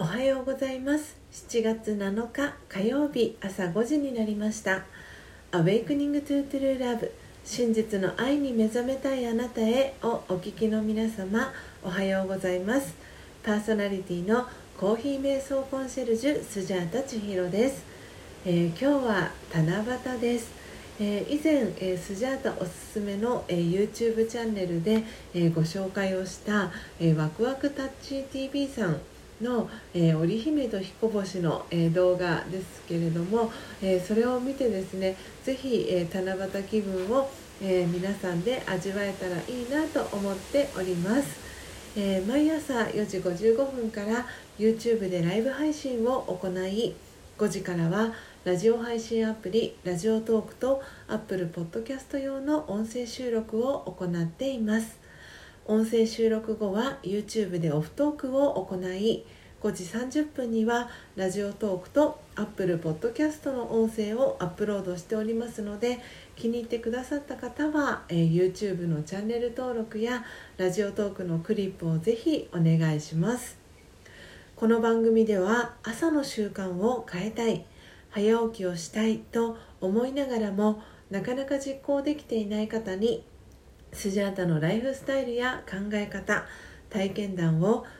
おはようございます。7月7日火曜日朝5時になりました「Awakening to True Love 真実の愛に目覚めたいあなたへ」をお聞きの皆様おはようございます。パーソナリティのコーヒー瞑想コンシェルジュスジャータ千尋です、えー、今日は七夕です。えー、以前、えー、スジャータおすすめの、えー、YouTube チャンネルで、えご紹介をした、えワクワクタッチ TV さんの、えー、織姫と彦星の、えー、動画ですけれども、えー、それを見てですね是非、え七夕気分を、え皆さんで味わえたらいいなと思っております、え毎朝4時55分から YouTube でライブ配信を行い5時からはラジオ配信アプリラジオトークと Apple Podcast 用の音声収録を行っています。音声収録後は YouTube でオフトークを行い5時30分にはラジオトークと Apple Podcast の音声をアップロードしておりますので気に入ってくださった方は、えー、YouTube のチャンネル登録やラジオトークのクリップをぜひお願いします。この番組では朝の習慣を変えたい早起きをしたいと思いながらもなかなか実行できていない方にスジャータのライフスタイルや考え方体験談を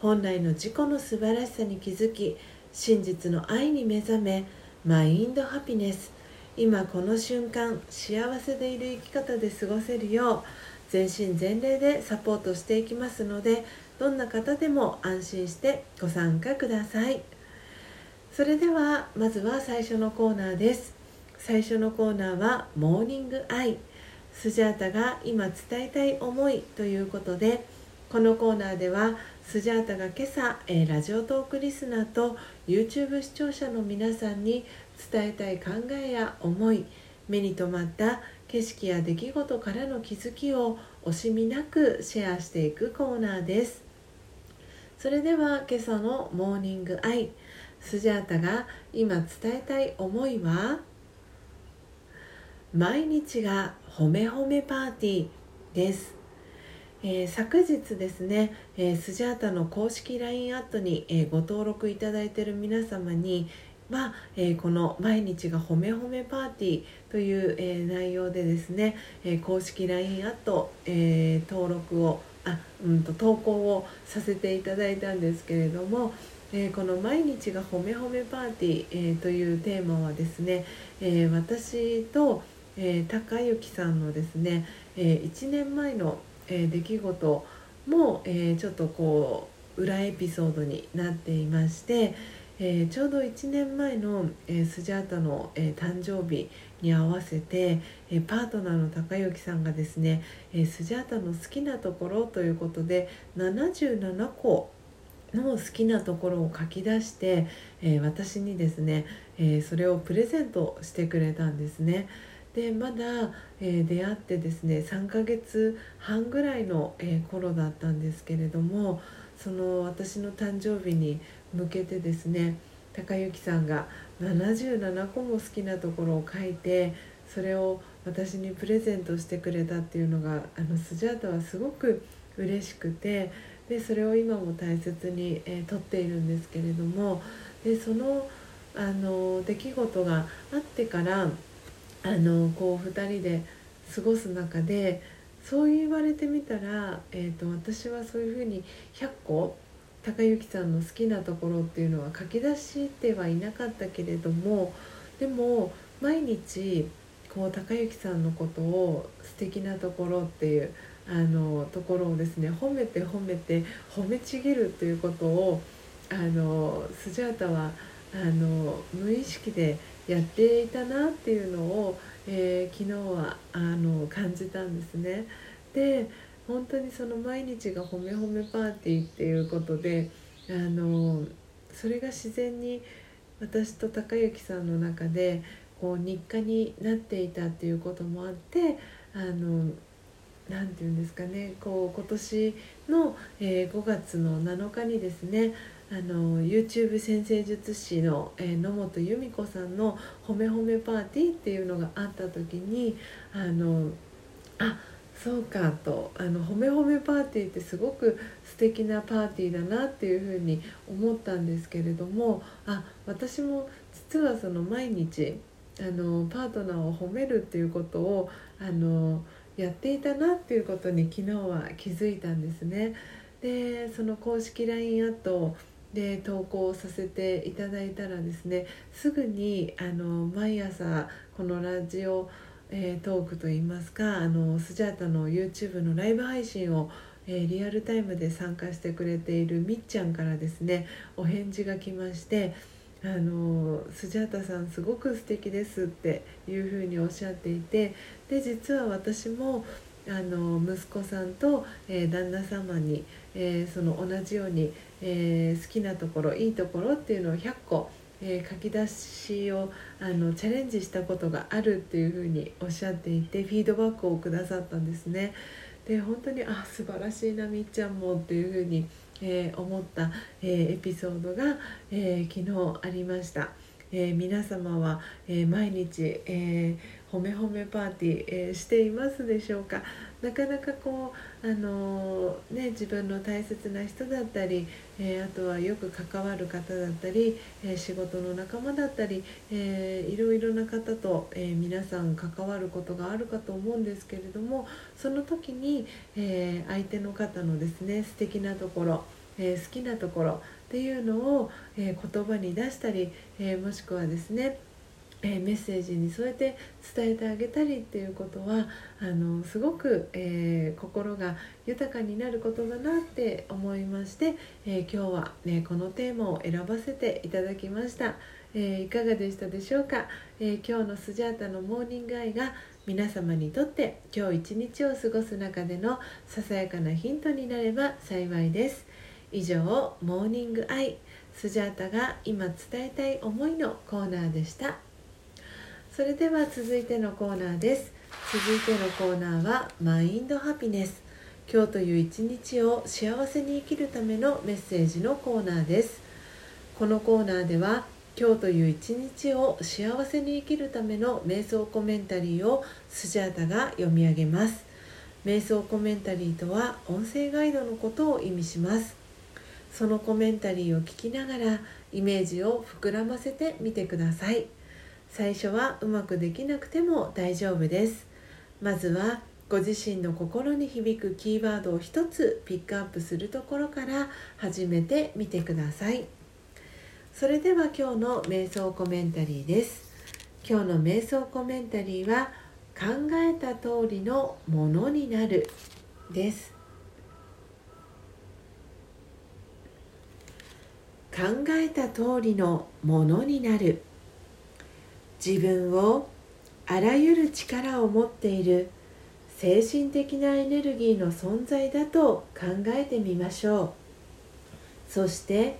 本来の自己の素晴らしさに気づき真実の愛に目覚めマインドハピネス。今この瞬間幸せでいる生き方で過ごせるよう全身全霊でサポートしていきますのでどんな方でも安心してご参加ください。それではまずは最初のコーナーです。最初のコーナーは「モーニングアイ」スジャータが今伝えたい思いということでこのコーナーではスジャータが今朝、えー、ラジオトークリスナーと YouTube 視聴者の皆さんに伝えたい考えや思い目に留まった景色や出来事からの気づきを惜しみなくシェアしていくコーナーです。それでは今朝のモーニングアイスジャータが今伝えたい思いは？毎日がほめほめパーティーです、えー、昨日ですね、えー、スジャータの公式 LINE アットに、えー、ご登録いただいている皆様には、えこの「毎日がほめほめパーティー」という、え内容でですね、え公式 LINE アット、え登録をあ、うんと投稿をさせていただいたんですけれどもえー、この「毎日がほめほめパーティー」えー、というテーマはですね、えー、私と、え高之さんのですね、え1年前の、え出来事も、えちょっとこう裏エピソードになっていまして、えちょうど1年前の、えスジャータの、え誕生日に合わせて、えパートナーの高之さんがですね、えスジャータの好きなところということで77個の好きなところを書き出して、え、私にですね、え、それをプレゼントしてくれたんですね。でまだ、えー、出会ってですね3ヶ月半ぐらいの、え頃だったんですけれどもその私の誕生日に向けてですね高之さんが77個も好きなところを書いてそれを私にプレゼントしてくれたっていうのがあのスジャータはすごく嬉しくてでそれを今も大切に、えー、撮っているんですけれどもでそのあの出来事があってからあのこう2人で過ごす中でそう言われてみたら、えーと、私はそういうふうに100個高之さんの好きなところっていうのは書き出してはいなかったけれどもでも毎日こう高之さんのことを素敵なところっていうあのところをですね褒めて褒めて褒めちぎるということをあのスジャータはあの無意識でやっていたなっていうのを、えー、昨日はあの感じたんですね。で本当にその毎日が褒め褒めパーティーっていうことであのそれが自然に私と高之さんの中でこう日課になっていたっていうこともあってあの何て言うんですかねこう今年の、えー、5月の7日にですねあの YouTube 先生術師の、えー、野本由美子さんの「ほめほめパーティー」っていうのがあった時にあのあそうかとあのほめほめパーティーってすごく素敵なパーティーだなっていうふうに思ったんですけれどもあ私も実はその毎日あのパートナーを褒めるっていうことをあのやっていたなっていうことに昨日は気づいたんですね。でその公式 LINE アットで投稿させていただいたらですねすぐにあの毎朝このラジオ、えー、トークといいますかあのスジャータの YouTube のライブ配信を、えー、リアルタイムで参加してくれているみっちゃんからですねお返事が来ましてあのスジャータさんすごく素敵ですっていうふうにおっしゃっていてで実は私もあの息子さんと、えー、旦那様に、えー、その同じように、えー、好きなところいいところっていうのを100個、え書き出しをあのチャレンジしたことがあるっていうふうにおっしゃっていてフィードバックをくださったんですね。で本当にあ素晴らしいなみっちゃんもっていうふうにえー、思った、えー、エピソードが、えー、昨日ありました。え皆様は、え毎日、え褒め褒めパーティー、えしていますでしょうか？なかなかこう、あのね、自分の大切な人だったり、えあとはよく関わる方だったり、え仕事の仲間だったり、えいろいろな方と、え皆さん関わることがあるかと思うんですけれどもその時に、え相手の方のですね素敵なところえー、好きなところっていうのを、えー、言葉に出したり、えー、もしくはですねえメッセージに添えて伝えてあげたりっていうことはあのすごく、えー、心が豊かになることだなって思いまして、えー、今日は、ね、このテーマを選ばせていただきました、え、いかがでしたでしょうか、え今日のスジャータのモーニングアイが皆様にとって今日一日を過ごす中でのささやかなヒントになれば幸いです。以上モーニングアイスジャータが今伝えたい思いのコーナーでした。それでは続いてのコーナーです。続いてのコーナーはマインドハピネス今日という一日を幸せに生きるためのメッセージのコーナーです。このコーナーでは今日という一日を幸せに生きるための瞑想コメンタリーをスジャータが読み上げます。瞑想コメンタリーとは音声ガイドのことを意味します。そのコメンタリーを聞きながらイメージを膨らませてみてください。最初はうまくできなくても大丈夫です。まずはご自身の心に響くキーワードを一つピックアップするところから始めてみてください。それでは今日の瞑想コメンタリーです。今日の瞑想コメンタリーは考えた通りのものになるです。考えた通りのものになる。自分をあらゆる力を持っている精神的なエネルギーの存在だと考えてみましょう。そして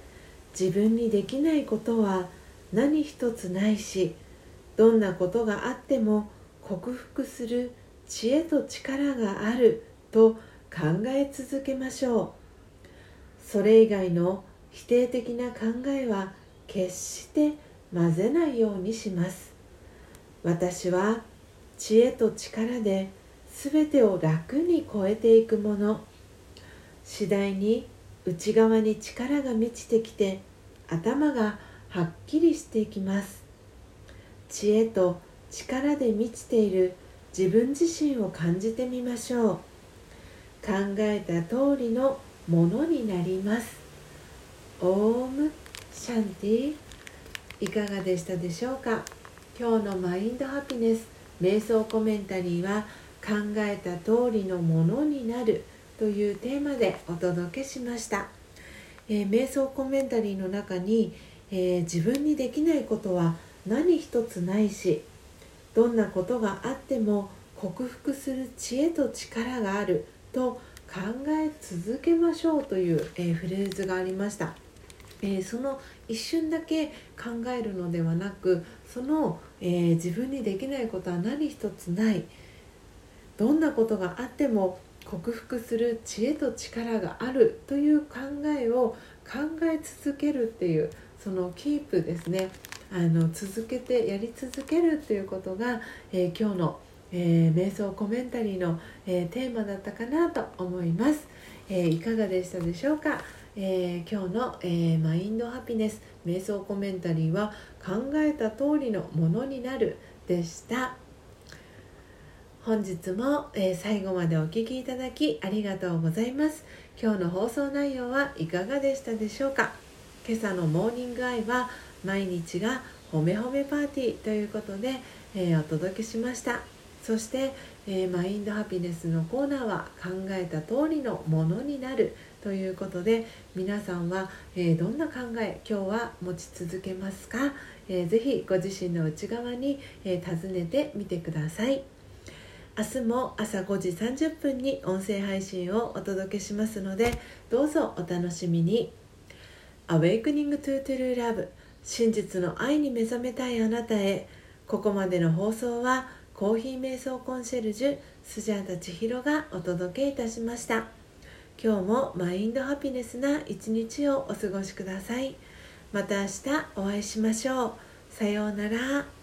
自分にできないことは何一つないしどんなことがあっても克服する知恵と力があると考え続けましょう。それ以外の否定的な考えは決して混ぜないようにします。私は知恵と力で全てを楽に超えていくもの。次第に内側に力が満ちてきて頭がはっきりしていきます。知恵と力で満ちている自分自身を感じてみましょう。考えた通りのものになります。オームシャンティ。いかがでしたでしょうか？今日のマインドハピネス瞑想コメンタリーは考えた通りのものになるというテーマでお届けしました、えー、瞑想コメンタリーの中に、えー、自分にできないことは何一つないしどんなことがあっても克服する知恵と力があると考え続けましょうという、えー、フレーズがありました。えー、その一瞬だけ考えるのではなくその、えー、自分にできないことは何一つない。どんなことがあっても克服する知恵と力がある。という考えを考え続けるっていうそのキープですね。あの続けてやり続けるっていうことが、えー、今日の、えー、瞑想コメンタリーの、えー、テーマだったかなと思います、えいかがでしたでしょうか、えー今日の、えマインドハピネス瞑想コメンタリーは考えた通りのものになるでした。本日も、え最後までお聴きいただきありがとうございます。今日の放送内容はいかがでしたでしょうか。今朝のモーニングアイは毎日がほめほめパーティーということで、え、お届けしました。そして、え、マインドハピネスのコーナーは考えた通りのものになるということで皆さんは、えー、どんな考え今日は持ち続けますか、えー、ぜひご自身の内側に、え尋ねてみてください。明日も朝5時30分に音声配信をお届けしますのでどうぞお楽しみに。Awakening to True Love 真実の愛に目覚めたいあなたへ。ここまでの放送はコーヒー瞑想コンシェルジュスジャータ千尋がお届けいたしました。今日もマインドハピネスな一日をお過ごしください。また明日お会いしましょう。さようなら。